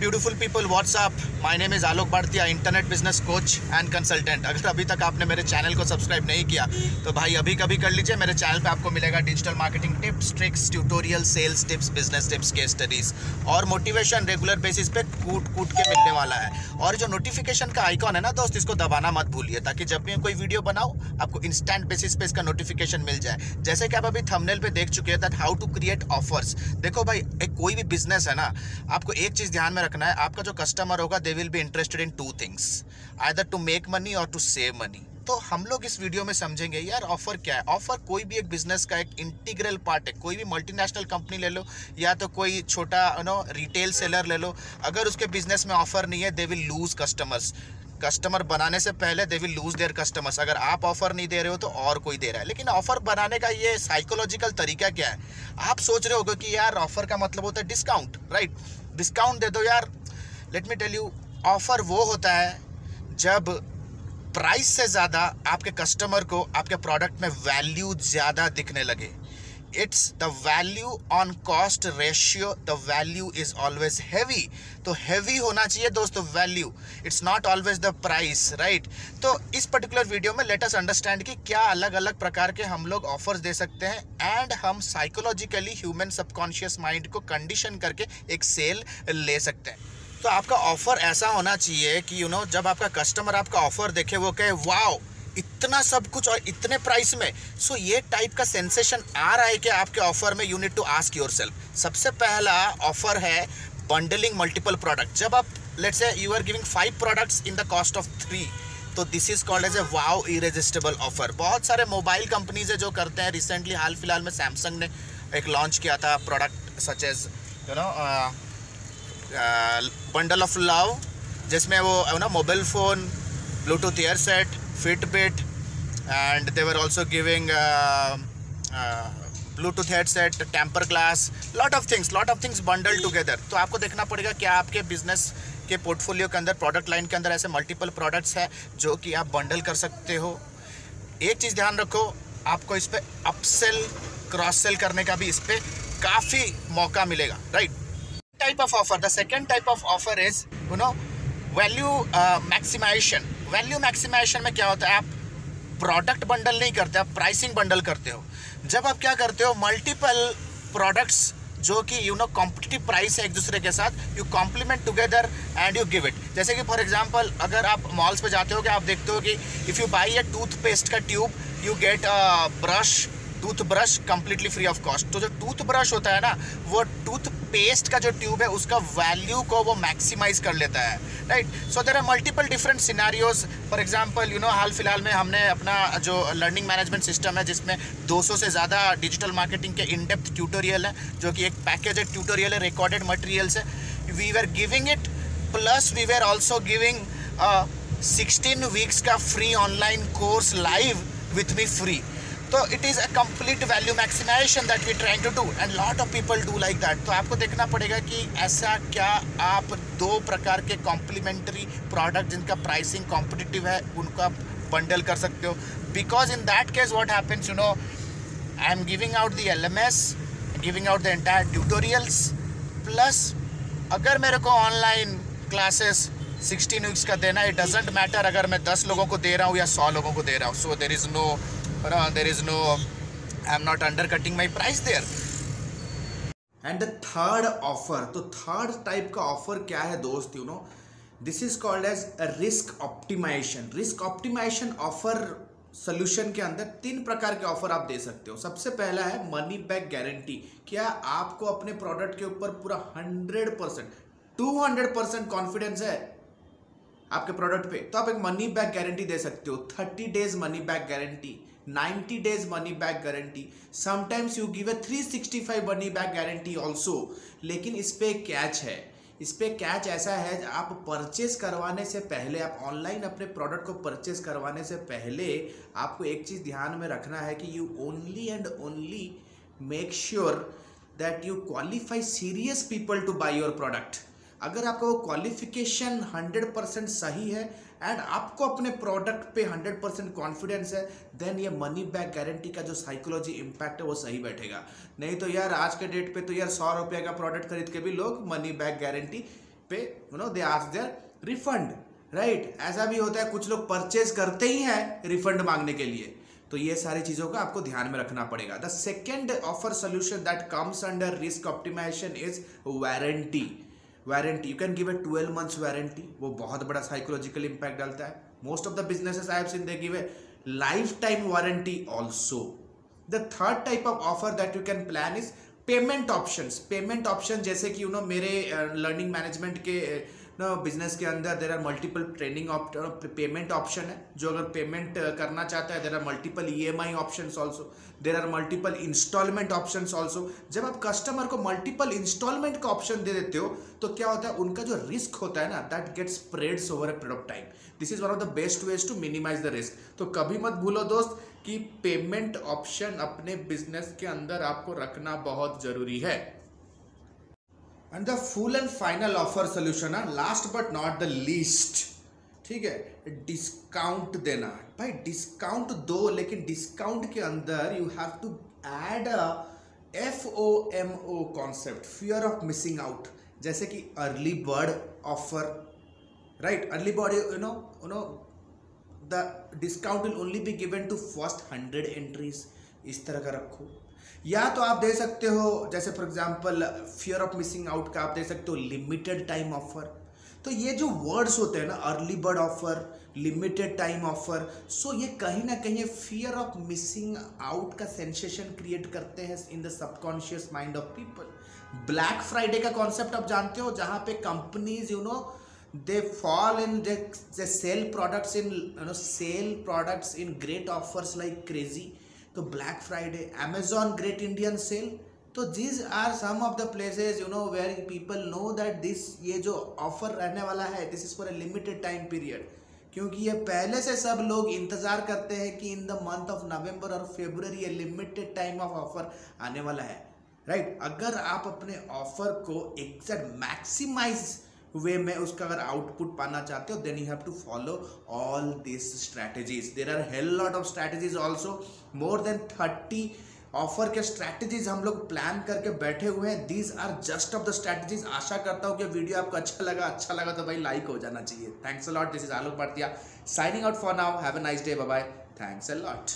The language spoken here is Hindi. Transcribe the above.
Beautiful people, what's up? My name is Alok Bhartia, internet business coach and consultant अगर अभी तक आपने मेरे चैनल को सब्सक्राइब नहीं किया तो भाई अभी कभी कर लीजिए मेरे चैनल पे आपको मिलेगा digital marketing tips tricks tutorial sales tips business tips case studies और मोटिवेशन रेगुलर बेसिस पे कूट कूट के मिलने वाला है। और जो नोटिफिकेशन का आइकॉन है ना दोस्त इसको दबाना मत भूलिए ताकि जब भी कोई वीडियो बनाओ आपको इंस्टेंट बेसिस पे इसका नोटिफिकेशन मिल जाए। जैसे कि आप अभी थंबनेल पे देख चुके हैं that how to create offers देखो भाई एक कोई भी बिज़नेस है ना आपको एक चीज़ ध्यान में रखना है। आपका जो कस्टमर होगा they will be interested in two things either to make money और टू सेव मनी तो हम लोग इस वीडियो में समझेंगे, यार ऑफ़र क्या है? ऑफ़र कोई भी एक बिज़नेस का एक इंटीग्रल पार्ट है। कोई भी मल्टीनेशनल कंपनी ले लो, या तो कोई छोटा नो रिटेल सेलर ले लो। अगर उसके बिज़नेस में ऑफ़र नहीं है they will lose customers customer बनाने से पहले they will lose their customers अगर आप ऑफ़र नहीं दे रहे हो तो और कोई दे रहा है। लेकिन ऑफ़र बनाने का ये साइकोलॉजिकल तरीका क्या है? आप सोच रहे होगे कि यार ऑफ़र का मतलब होता है डिस्काउंट राइट डिस्काउंट दे दो यार। Let me tell you offer वो होता है जब प्राइस से ज़्यादा आपके कस्टमर को आपके प्रोडक्ट में वैल्यू ज़्यादा दिखने लगे। It's the value on cost ratio the value is always heavy तो हैवी होना चाहिए दोस्तों value it's not always the price right तो इस पर्टिकुलर वीडियो में लेट अस अंडरस्टैंड कि क्या अलग अलग प्रकार के हम लोग ऑफर्स दे सकते हैं एंड हम साइकोलॉजिकली ह्यूमन सबकॉन्शियस माइंड को कंडीशन करके एक सेल ले सकते हैं। तो आपका ऑफ़र ऐसा होना चाहिए कि यू you नो know, जब आपका कस्टमर आपका ऑफ़र देखे वो कहे वाओ इतना सब कुछ और इतने प्राइस में। सो ये टाइप का सेंसेशन आ रहा है कि आपके ऑफ़र में you need to ask yourself सबसे पहला ऑफ़र है बंडलिंग मल्टीपल प्रोडक्ट जब आप let's say you are giving five products in the cost of three तो this is called as a wow irresistible offer बहुत सारे मोबाइल कंपनीज़ है जो करते हैं। रिसेंटली हाल फ़िलहाल में सैमसंग ने एक लॉन्च किया था product such as you know bundle of love जिसमें वो know mobile phone Bluetooth earset Fitbit and they were also giving Bluetooth headset temper glass lot of things lot of things bundle together तो आपको देखना पड़ेगा क्या आपके बिज़नेस के पोर्टफोलियो के अंदर प्रोडक्ट लाइन के अंदर ऐसे मल्टीपल प्रोडक्ट्स हैं जो कि आप बंडल कर सकते हो। एक चीज़ ध्यान रखो आपको इस पर अपसेल क्रॉस सेल करने का भी इस पर काफ़ी मौका मिलेगा right type of offer the second type of offer is you know value uh, maximization maximization में क्या होता है? आप प्रोडक्ट बंडल नहीं करते, आप प्राइसिंग बंडल करते हो। जब आप क्या करते हो? मल्टीपल प्रोडक्ट्स जो कि यू नो कॉम्पिटिटिव प्राइस है एक दूसरे के साथ you complement together and you give it जैसे कि फॉर एग्जांपल अगर आप मॉल्स पे जाते हो कि आप देखते हो कि if you buy a toothpaste का tube you get a brush tooth brush completely free of cost तो जो टूथ ब्रश होता है ना, वो टूथ पेस्ट का जो ट्यूब है, उसका वैल्यू को वो मैक्सिमाइज कर लेता है right so there are multiple different scenarios for example you know हाल फ़िलहाल में हमने अपना जो लर्निंग मैनेजमेंट सिस्टम है, जिसमें 200 से ज़्यादा डिजिटल मार्केटिंग के इन डेप्थ ट्यूटोरियल है, जो कि एक पैकेज है ट्यूटोरियल है. रिकॉर्डेड मटेरियल्स से we were giving it plus we were also giving sixteen weeks का free online course live with me free तो it is a complete value maximization that we trying to do and lot of people do like that तो आपको देखना पड़ेगा कि ऐसा क्या आप दो प्रकार के कॉम्प्लीमेंट्री प्रोडक्ट जिनका प्राइसिंग कॉम्पिटिटिव है, उनका बंडल कर सकते हो. Because in that case what happens you know I am giving out the L M S giving out the entire tutorials plus अगर मेरे को ऑनलाइन क्लासेस सिक्सटीन वीक्स का देना इट डजेंट मैटर अगर मैं दस लोगों को दे रहा हूँ या सौ लोगों को दे रहा हूँ। So there is no there is no I am not undercutting my price there and the third offer तो थर्ड टाइप का ऑफ़र क्या है दोस्त you know this is called as risk optimization risk optimization offer solution के अंदर तीन प्रकार के ऑफ़र आप दे सकते हो। सबसे पहला है मनी बैक गारंटी क्या आपको अपने प्रोडक्ट के ऊपर पूरा hundred percent two hundred percent confidence है? आपके प्रोडक्ट पे तो आप एक मनी बैक गारंटी दे सकते हो। Thirty days money back guarantee 90 days money back guarantee sometimes you give a 365 money back guarantee also, लेकिन इस पर कैच है। इस पर कैच ऐसा है, आप परचेस करवाने से पहले, आप ऑनलाइन अपने प्रोडक्ट को परचेस करवाने से पहले, आपको एक चीज़ ध्यान में रखना है कि you only and only make sure that you qualify serious people to buy your product अगर आपका वो क्वालिफिकेशन 100 परसेंट सही है एंड आपको अपने प्रोडक्ट पे 100 परसेंट कॉन्फिडेंस है देन ये मनी बैक गारंटी का जो साइकोलॉजी इम्पैक्ट है, वो सही बैठेगा। नहीं तो यार, आज के डेट पे तो यार सौ रुपये का प्रोडक्ट खरीद के भी लोग मनी बैक गारंटी पे you know they ask their refund right ऐसा भी होता है, कुछ लोग परचेज करते ही हैं रिफंड मांगने के लिए। तो ये सारी चीज़ों का आपको ध्यान में रखना पड़ेगा। The second offer solution that comes under risk optimization is warranty warranty you can give a twelve months warranty वो बहुत बड़ा साइकोलॉजिकल इंपैक्ट डालता है। Most of the businesses I have seen they give a lifetime warranty also the third type of offer that you can plan is payment option payment option जैसे कि यू नो मेरे लर्निंग uh, मैनेजमेंट के uh, बिज़नेस के अंदर there are multiple training payment option है जो अगर पेमेंट uh, करना चाहता है there are multiple E M I option also there are multiple installment option also जब आप कस्टमर को मल्टीपल इंस्टॉलमेंट का ऑप्शन दे देते हो तो क्या होता है उनका जो रिस्क होता है ना that get spreads over a period of time this is one of the best ways to minimize the risk तो कभी मत भूलो दोस्त कि पेमेंट ऑप्शन अपने बिज़नेस के अंदर आपको रखना बहुत ज़रूरी है। And the full and final offer solution है last but not the least ठीक है डिस्काउंट देना। भाई डिस्काउंट दो, लेकिन डिस्काउंट के अंदर you have to add a F O M O concept fear of missing out जैसे कि early bird offer right early bird you know you know the discount will only be given to first hundred entries इस तरह का रखो। या तो आप दे सकते हो, जैसे for example fear of missing out का आप दे सकते हो लिमिटेड टाइम ऑफ़र तो ये जो वर्ड्स होते हैं ना early bird offer limited time offer so ये कहीं ना कहीं फियर ऑफ़ मिसिंग आउट का सेंसेशन क्रिएट करते हैं in the subconscious mind of people Black Friday का कॉन्सेप्ट आप जानते हो, जहाँ पे companies you know they fall in they sell products in you know sell products in great offers like crazy तो Black Friday Amazon great Indian sale तो this are some of the places you know where people know that this ये जो ऑफ़र रहने वाला है this is for a limited time period क्योंकि ये पहले से सब लोग इंतज़ार करते हैं कि in the month of November और फेब्रवरी ये लिमिटेड टाइम ऑफ़ ऑफ़र आने वाला है राइट right? अगर आप अपने ऑफ़र को एग्जैक्ट मैक्सिमाइज वे में उसका अगर आउटपुट पाना चाहते हो then you have to follow all this strategies there are hell lot of strategies also more than thirty offer के स्ट्रैटेजीज हम लोग प्लान करके बैठे हुए हैं. These are just of the strategies आशा करता हूँ कि वीडियो आपको अच्छा लगा. अच्छा लगा तो भाई लाइक हो जाना चाहिए. Thanks a lot this is Alok Bhartia signing out for now have a nice day bye thanks a lot